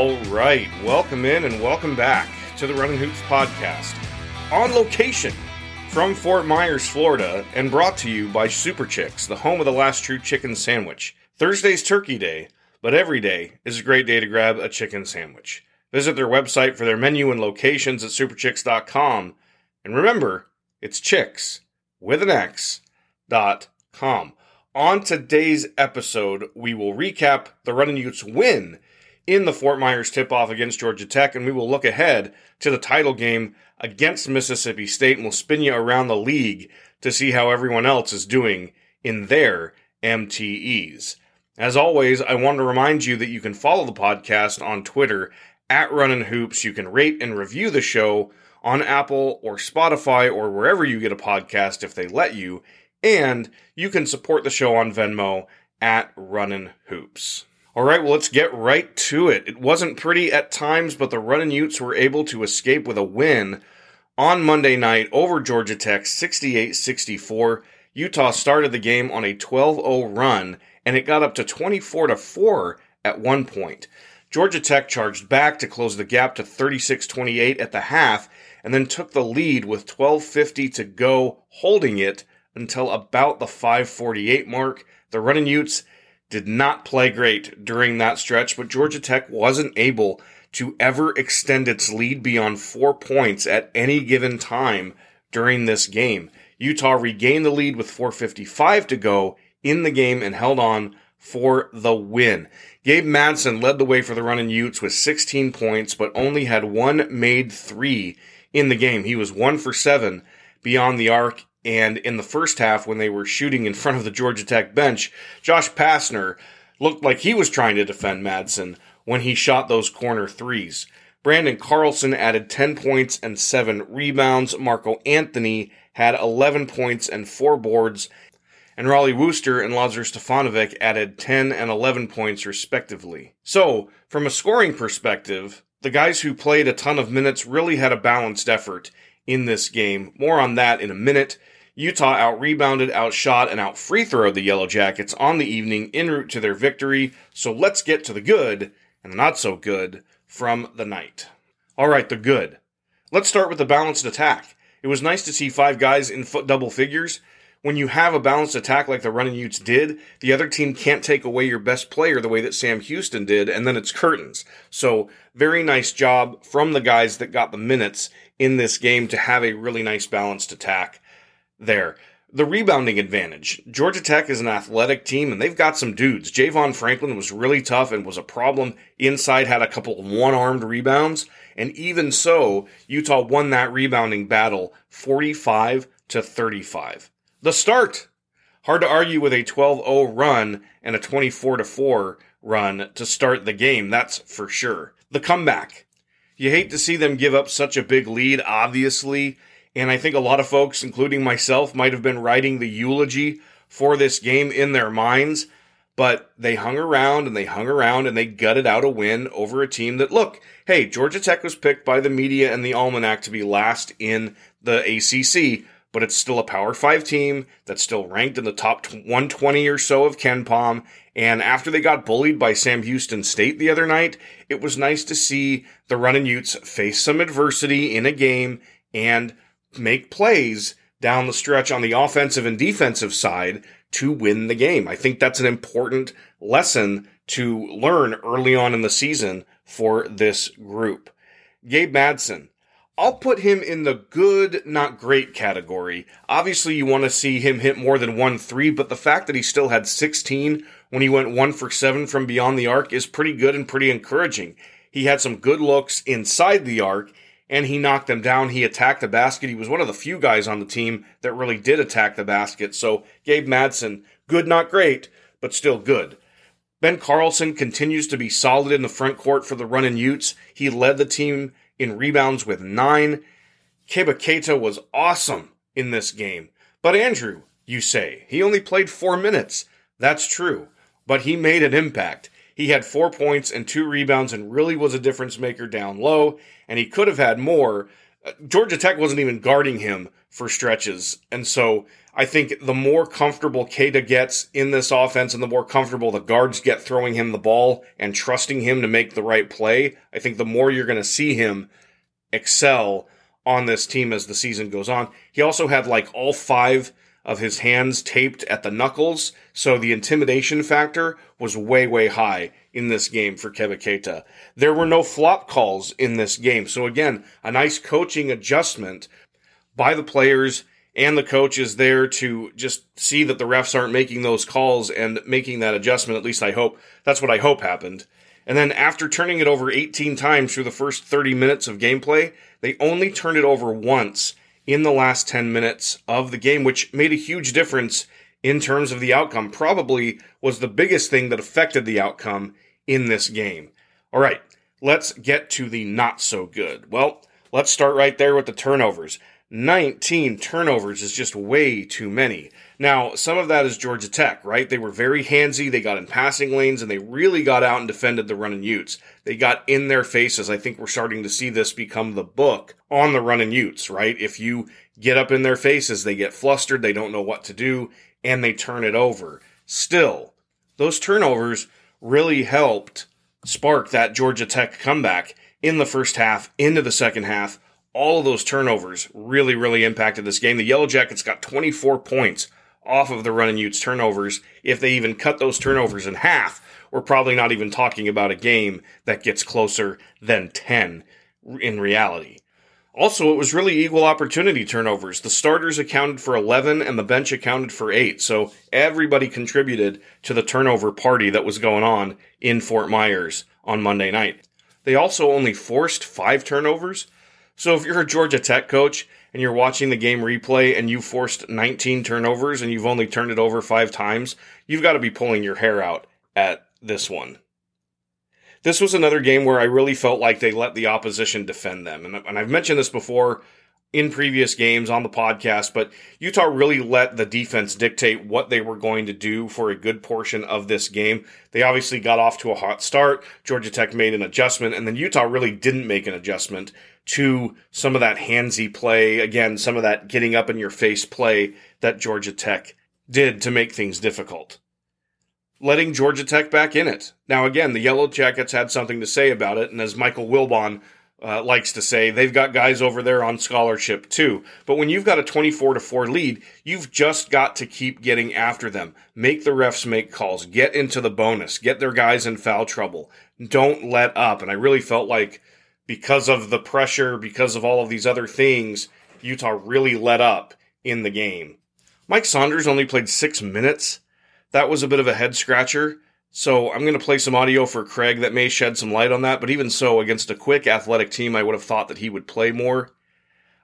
All right, welcome in and welcome back to the Runnin' Hoops podcast. On location from Fort Myers, Florida, and brought to you by Super Chix, the home of the last true chicken sandwich. Thursday's Turkey Day, but every day is a great day to grab a chicken sandwich. Visit their website for their menu and locations at superchix.com. And remember, it's chicks with an X dot com. On today's episode, we will recap the Runnin' Utes win in the Fort Myers tip off against Georgia Tech, and we will look ahead to the title game against Mississippi State, and we'll spin you around the league to see how everyone else is doing in their MTEs. As always, I want to remind you that you can follow the podcast on Twitter at Runnin' Hoops. You can rate and review the show on Apple or Spotify or wherever you get a podcast if they let you. And you can support the show on Venmo at Runnin' Hoops. All right, well, let's get right to it. It wasn't pretty at times, but the Runnin' Utes were able to escape with a win on Monday night over Georgia Tech 68 64. Utah started the game on a 12 0 run, and it got up to 24 4 at one point. Georgia Tech charged back to close the gap to 36 28 at the half, and then took the lead with 12.50 to go, holding it until about the 548 mark. The Runnin' Utes did not play great during that stretch, but Georgia Tech wasn't able to ever extend its lead beyond four points at any given time during this game. Utah regained the lead with 4.55 to go in the game and held on for the win. Gabe Madsen led the way for the Runnin' Utes with 16 points, but only had one made three in the game. He was one for seven beyond the arc and in the first half, when they were shooting in front of the Georgia Tech bench, Josh Pastner looked like he was trying to defend Madsen when he shot those corner threes. Branden Carlson added 10 points and 7 rebounds. Marco Anthony had 11 points and 4 boards. And Rollie Worster and Lazar Stefanovic added 10 and 11 points respectively. So, from a scoring perspective, the guys who played a ton of minutes really had a balanced effort in this game. More on that in a minute. Utah out rebounded, outshot, and out free throwed the Yellow Jackets on the evening en route to their victory. So let's get to the good and the not so good from the night. All right, the good. Let's start with the balanced attack. It was nice to see five guys in foot double figures. When you have a balanced attack like the Runnin' Utes did, the other team can't take away your best player the way that Sam Houston did, and then it's curtains. So, very nice job from the guys that got the minutes in this game to have a really nice balanced attack there. The rebounding advantage. Georgia Tech is an athletic team and they've got some dudes. Javon Franklin was really tough and was a problem inside, had a couple of one armed rebounds. And even so, Utah won that rebounding battle 45 to 35. The start. Hard to argue with a 12 0 run and a 24 4 run to start the game, that's for sure. The comeback. You hate to see them give up such a big lead, obviously. And I think a lot of folks, including myself, might have been writing the eulogy for this game in their minds. But they hung around and they hung around and they gutted out a win over a team that, look, hey, Georgia Tech was picked by the media and the Almanac to be last in the ACC, but it's still a Power 5 team that's still ranked in the top 120 or so of KenPom. And after they got bullied by Sam Houston State the other night, it was nice to see the Runnin' Utes face some adversity in a game and make plays down the stretch on the offensive and defensive side to win the game. I think that's an important lesson to learn early on in the season for this group. Gabe Madsen. I'll put him in the good, not great category. Obviously, you want to see him hit more than one three, but the fact that he still had 16 when he went one for seven from beyond the arc is pretty good and pretty encouraging. He had some good looks inside the arc and he knocked them down. He attacked the basket. He was one of the few guys on the team that really did attack the basket. So Gabe Madsen, good, not great, but still good. Ben Carlson continues to be solid in the front court for the Runnin' Utes. He led the team in rebounds with nine. Keba was awesome in this game. But Andrew, you say, he only played four minutes. That's true, but he made an impact. He had four points and two rebounds and really was a difference maker down low, and he could have had more. Uh, Georgia Tech wasn't even guarding him for stretches, and so I think the more comfortable Keita gets in this offense and the more comfortable the guards get throwing him the ball and trusting him to make the right play, I think the more you're going to see him excel on this team as the season goes on. He also had like all five of his hands taped at the knuckles, so the intimidation factor was way, way high in this game for Keba Keita. There were no flop calls in this game, so again, a nice coaching adjustment by the players and the coach is there to just see that the refs aren't making those calls and making that adjustment. At least I hope that's what I hope happened. And then after turning it over 18 times through the first 30 minutes of gameplay, they only turned it over once in the last 10 minutes of the game, which made a huge difference in terms of the outcome. Probably was the biggest thing that affected the outcome in this game. All right, let's get to the not so good. Well, let's start right there with the turnovers. 19 turnovers is just way too many. Now, some of that is Georgia Tech, right? They were very handsy. They got in passing lanes and they really got out and defended the Runnin' Utes. They got in their faces. I think we're starting to see this become the book on the Runnin' Utes, right? If you get up in their faces, they get flustered, they don't know what to do, and they turn it over. Still, those turnovers really helped spark that Georgia Tech comeback in the first half, into the second half all of those turnovers really, really impacted this game. The Yellow Jackets got 24 points off of the Runnin' Utes turnovers. If they even cut those turnovers in half, we're probably not even talking about a game that gets closer than 10 in reality. Also, it was really equal opportunity turnovers. The starters accounted for 11 and the bench accounted for 8. So everybody contributed to the turnover party that was going on in Fort Myers on Monday night. They also only forced 5 turnovers, so if you're a Georgia Tech coach and you're watching the game replay and you forced 19 turnovers and you've only turned it over five times, you've got to be pulling your hair out at this one. This was another game where I really felt like they let the opposition defend them. And, and I've mentioned this before in previous games on the podcast, but Utah really let the defense dictate what they were going to do for a good portion of this game. They obviously got off to a hot start. Georgia Tech made an adjustment, and then Utah really didn't make an adjustment to some of that handsy play. Again, some of that getting up in your face play that Georgia Tech did to make things difficult. Letting Georgia Tech back in it. Now, again, the Yellow Jackets had something to say about it, and as Michael Wilbon uh, likes to say, they've got guys over there on scholarship too. But when you've got a 24 to 4 lead, you've just got to keep getting after them. Make the refs make calls. Get into the bonus. Get their guys in foul trouble. Don't let up. And I really felt like because of the pressure, because of all of these other things, Utah really let up in the game. Mike Saunders only played six minutes. That was a bit of a head scratcher. So I'm going to play some audio for Craig that may shed some light on that. But even so, against a quick athletic team, I would have thought that he would play more.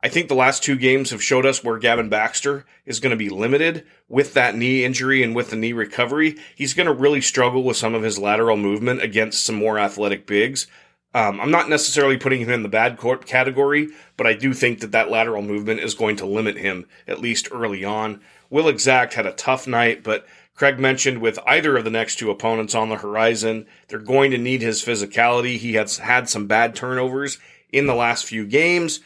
I think the last two games have showed us where Gavin Baxter is going to be limited with that knee injury and with the knee recovery. He's going to really struggle with some of his lateral movement against some more athletic bigs. Um, I'm not necessarily putting him in the bad court category, but I do think that that lateral movement is going to limit him, at least early on. Will Exacte had a tough night, but Craig mentioned with either of the next two opponents on the horizon, they're going to need his physicality. He has had some bad turnovers in the last few games,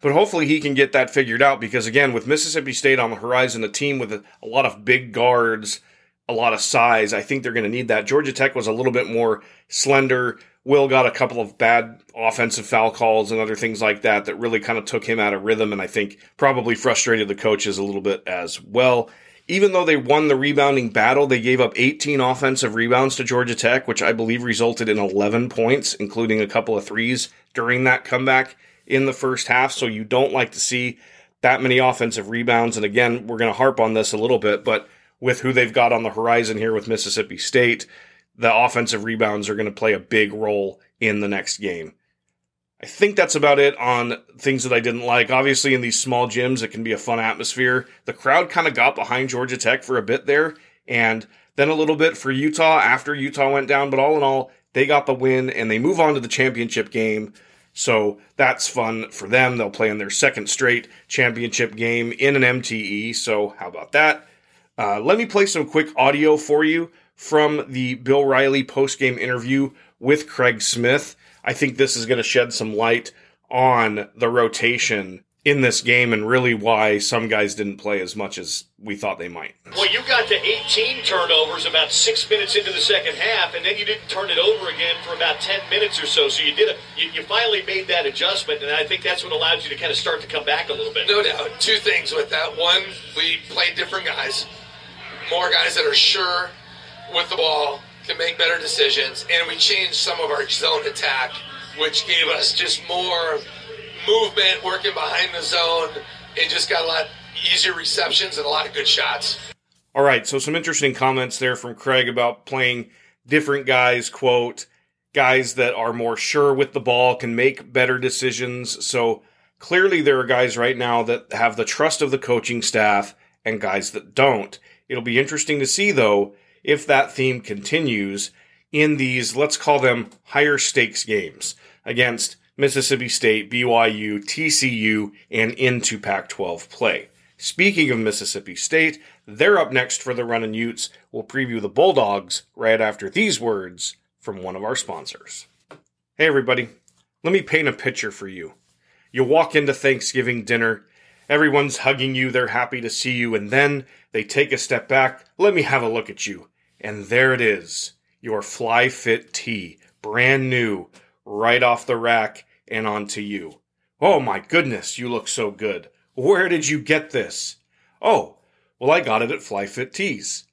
but hopefully he can get that figured out because, again, with Mississippi State on the horizon, a team with a, a lot of big guards, a lot of size, I think they're going to need that. Georgia Tech was a little bit more slender. Will got a couple of bad offensive foul calls and other things like that that really kind of took him out of rhythm and I think probably frustrated the coaches a little bit as well even though they won the rebounding battle, they gave up 18 offensive rebounds to Georgia Tech, which I believe resulted in 11 points, including a couple of threes during that comeback in the first half. So you don't like to see that many offensive rebounds. And again, we're going to harp on this a little bit, but with who they've got on the horizon here with Mississippi State, the offensive rebounds are going to play a big role in the next game. I think that's about it on things that I didn't like. Obviously, in these small gyms, it can be a fun atmosphere. The crowd kind of got behind Georgia Tech for a bit there, and then a little bit for Utah after Utah went down. But all in all, they got the win and they move on to the championship game. So that's fun for them. They'll play in their second straight championship game in an MTE. So, how about that? Uh, let me play some quick audio for you from the Bill Riley post game interview with Craig Smith. I think this is going to shed some light on the rotation in this game and really why some guys didn't play as much as we thought they might. Well, you got to 18 turnovers about six minutes into the second half, and then you didn't turn it over again for about 10 minutes or so. So you did a, you, you finally made that adjustment, and I think that's what allowed you to kind of start to come back a little bit. No doubt. Two things with that. One, we played different guys, more guys that are sure with the ball, can make better decisions, and we changed some of our zone attack, which gave us just more movement, working behind the zone, and just got a lot easier receptions and a lot of good shots. All right, so some interesting comments there from Craig about playing different guys, quote, guys that are more sure with the ball, can make better decisions. So clearly there are guys right now that have the trust of the coaching staff and guys that don't. It'll be interesting to see though if that theme continues in these, let's call them higher stakes games against Mississippi State, BYU, TCU, and into Pac 12 play. Speaking of Mississippi State, they're up next for the Runnin' Utes. We'll preview the Bulldogs right after these words from one of our sponsors. Hey, everybody, let me paint a picture for you. You walk into Thanksgiving dinner, everyone's hugging you, they're happy to see you, and then they take a step back. Let me have a look at you. And there it is your Fly Fit tee, brand new, right off the rack and onto you. Oh my goodness, you look so good. Where did you get this? Oh, well, I got it at FlyFitTees.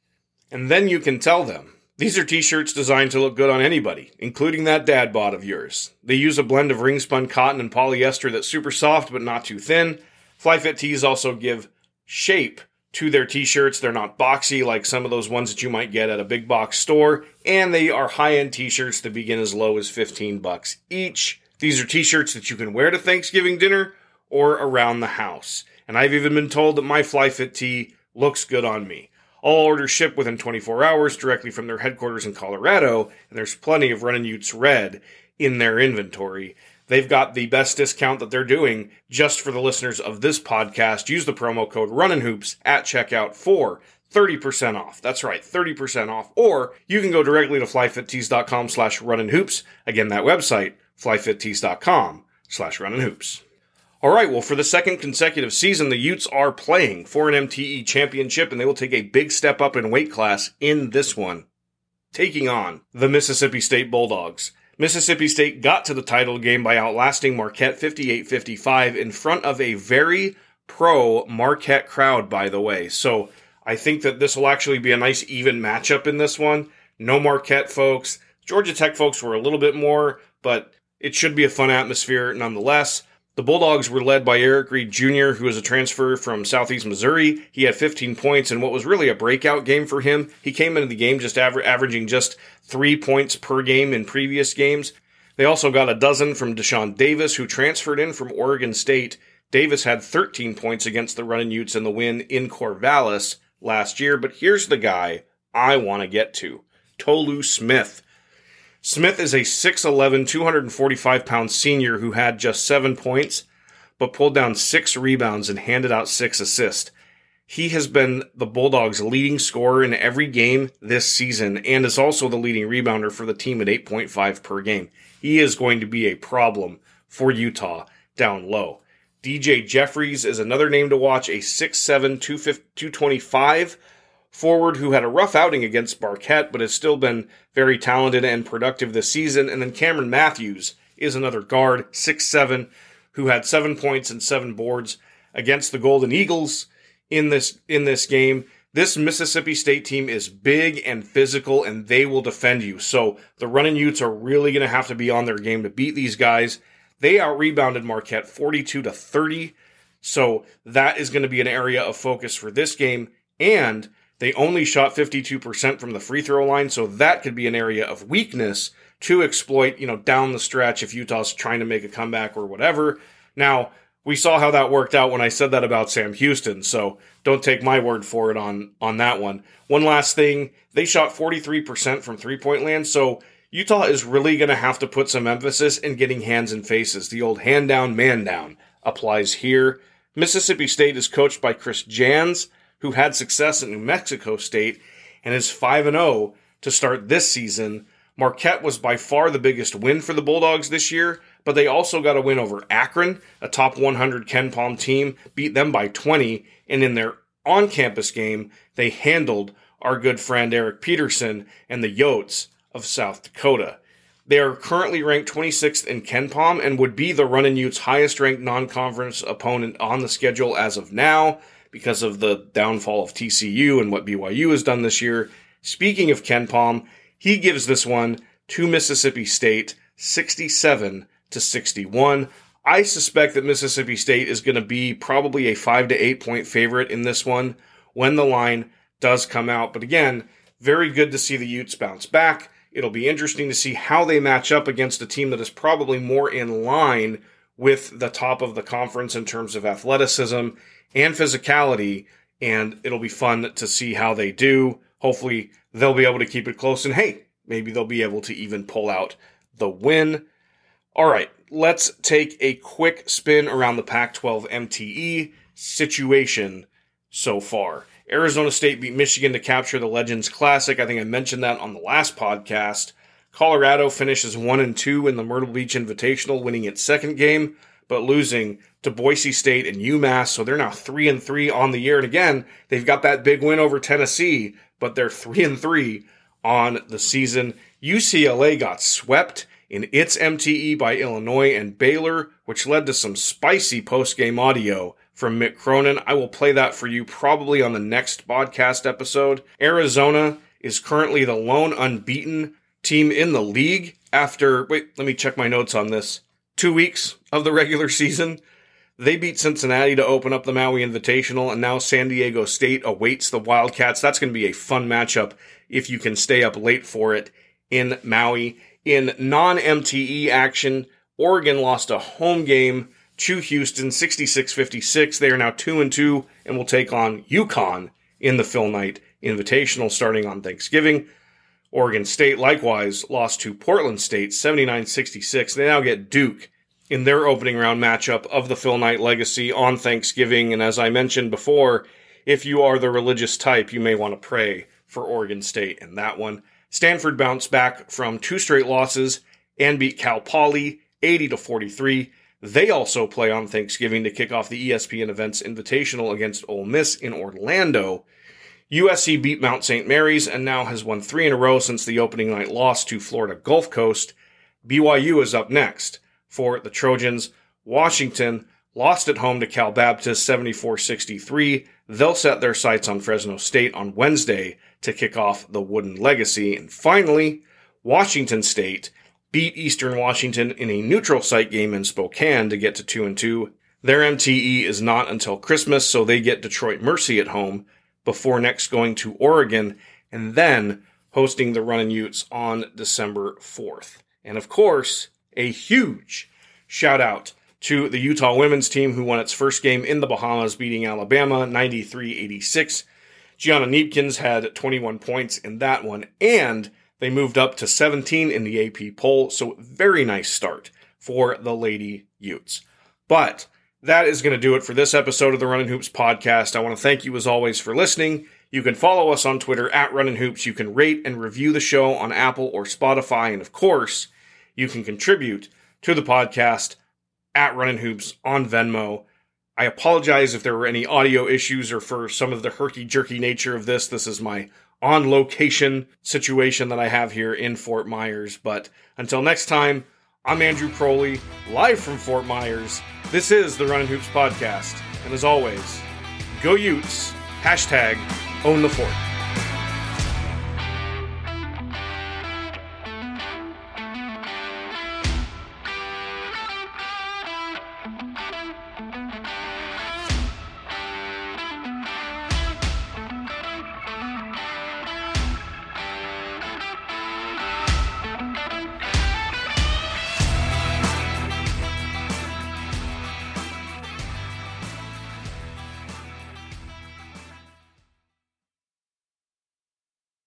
And then you can tell them. These are t shirts designed to look good on anybody, including that dad bod of yours. They use a blend of ring spun cotton and polyester that's super soft but not too thin. Fly Fit Tees also give shape to their t-shirts. They're not boxy like some of those ones that you might get at a big box store, and they are high-end t-shirts that begin as low as 15 bucks each. These are t-shirts that you can wear to Thanksgiving dinner or around the house. And I've even been told that my FlyFit tee looks good on me. All orders ship within 24 hours directly from their headquarters in Colorado, and there's plenty of Runnin' Utes Red in their inventory they've got the best discount that they're doing just for the listeners of this podcast. Use the promo code Runnin' Hoops at checkout for 30% off. That's right, 30% off. Or you can go directly to flyfittees.com slash runnin' hoops. Again, that website, flyfittees.com slash runnin' hoops. All right, well, for the second consecutive season, the Utes are playing for an MTE championship, and they will take a big step up in weight class in this one, taking on the Mississippi State Bulldogs. Mississippi State got to the title game by outlasting Marquette 58 55 in front of a very pro Marquette crowd, by the way. So I think that this will actually be a nice even matchup in this one. No Marquette folks. Georgia Tech folks were a little bit more, but it should be a fun atmosphere nonetheless. The Bulldogs were led by Eric Reed Jr., who was a transfer from Southeast Missouri. He had 15 points in what was really a breakout game for him. He came into the game just aver- averaging just three points per game in previous games. They also got a dozen from Dashawn Davis, who transferred in from Oregon State. Davis had 13 points against the Runnin' Utes in the win in Corvallis last year. But here's the guy I want to get to Tolu Smith. Smith is a 6'11, 245 pound senior who had just seven points, but pulled down six rebounds and handed out six assists. He has been the Bulldogs' leading scorer in every game this season and is also the leading rebounder for the team at 8.5 per game. He is going to be a problem for Utah down low. DJ Jeffries is another name to watch, a 6'7, 225 forward who had a rough outing against Marquette, but has still been very talented and productive this season. And then Cameron Matthews is another guard, six seven, who had seven points and seven boards against the Golden Eagles in this in this game. This Mississippi State team is big and physical, and they will defend you. So the Runnin' Utes are really going to have to be on their game to beat these guys. They out rebounded Marquette 42 to 30. So that is going to be an area of focus for this game. And they only shot 52% from the free throw line, so that could be an area of weakness to exploit, you know, down the stretch if Utah's trying to make a comeback or whatever. Now, we saw how that worked out when I said that about Sam Houston, so don't take my word for it on on that one. One last thing, they shot 43% from three-point land, so Utah is really going to have to put some emphasis in getting hands and faces. The old hand down, man down applies here. Mississippi State is coached by Chris Jans who had success at New Mexico State and is 5 0 to start this season. Marquette was by far the biggest win for the Bulldogs this year, but they also got a win over Akron, a top 100 KenPom team, beat them by 20, and in their on campus game, they handled our good friend Eric Peterson and the Yotes of South Dakota. They are currently ranked 26th in KenPom and would be the Runnin' Utes' highest ranked non conference opponent on the schedule as of now because of the downfall of TCU and what BYU has done this year. Speaking of KenPom, he gives this one to Mississippi State 67 to 61. I suspect that Mississippi State is going to be probably a 5 to 8 point favorite in this one when the line does come out. But again, very good to see the Utes bounce back. It'll be interesting to see how they match up against a team that is probably more in line with the top of the conference in terms of athleticism and physicality. And it'll be fun to see how they do. Hopefully, they'll be able to keep it close. And hey, maybe they'll be able to even pull out the win. All right, let's take a quick spin around the Pac 12 MTE situation so far. Arizona State beat Michigan to capture the Legends Classic. I think I mentioned that on the last podcast. Colorado finishes 1 and 2 in the Myrtle Beach Invitational, winning its second game, but losing to Boise State and UMass. So they're now 3 and 3 on the year. And again, they've got that big win over Tennessee, but they're 3 and 3 on the season. UCLA got swept in its MTE by Illinois and Baylor, which led to some spicy post game audio from Mick Cronin. I will play that for you probably on the next podcast episode. Arizona is currently the lone unbeaten team in the league after, wait, let me check my notes on this. Two weeks of the regular season. They beat Cincinnati to open up the Maui Invitational, and now San Diego State awaits the Wildcats. That's going to be a fun matchup if you can stay up late for it in Maui. In non MTE action, Oregon lost a home game to Houston 66-56. They are now 2 and 2 and will take on UConn in the Phil Knight Invitational starting on Thanksgiving. Oregon State likewise lost to Portland State 79-66. They now get Duke in their opening round matchup of the Phil Knight Legacy on Thanksgiving and as I mentioned before, if you are the religious type, you may want to pray for Oregon State in that one. Stanford bounced back from two straight losses and beat Cal Poly 80 to 43. They also play on Thanksgiving to kick off the ESPN Events Invitational against Ole Miss in Orlando. USC beat Mount St. Mary's and now has won three in a row since the opening night loss to Florida Gulf Coast. BYU is up next for the Trojans. Washington lost at home to Cal Baptist 74 63. They'll set their sights on Fresno State on Wednesday to kick off the Wooden Legacy. And finally, Washington State beat Eastern Washington in a neutral site game in Spokane to get to 2 and 2. Their MTE is not until Christmas, so they get Detroit Mercy at home before next going to Oregon and then hosting the Runnin' Utes on December 4th. And of course, a huge shout out to the Utah women's team who won its first game in the Bahamas, beating Alabama 93 86. Gianna Kneepkens had 21 points in that one, and they moved up to 17 in the AP poll, so very nice start for the Lady Utes. But that is going to do it for this episode of the Runnin' Hoops podcast. I want to thank you as always for listening. You can follow us on Twitter at Runnin' Hoops. You can rate and review the show on Apple or Spotify. And of course, you can contribute to the podcast at Runnin' Hoops on Venmo. I apologize if there were any audio issues or for some of the herky jerky nature of this. This is my on location situation that I have here in Fort Myers. But until next time, I'm Andrew Crowley, live from Fort Myers. This is the Runnin' Hoops Podcast. And as always, go Utes, hashtag own the fort.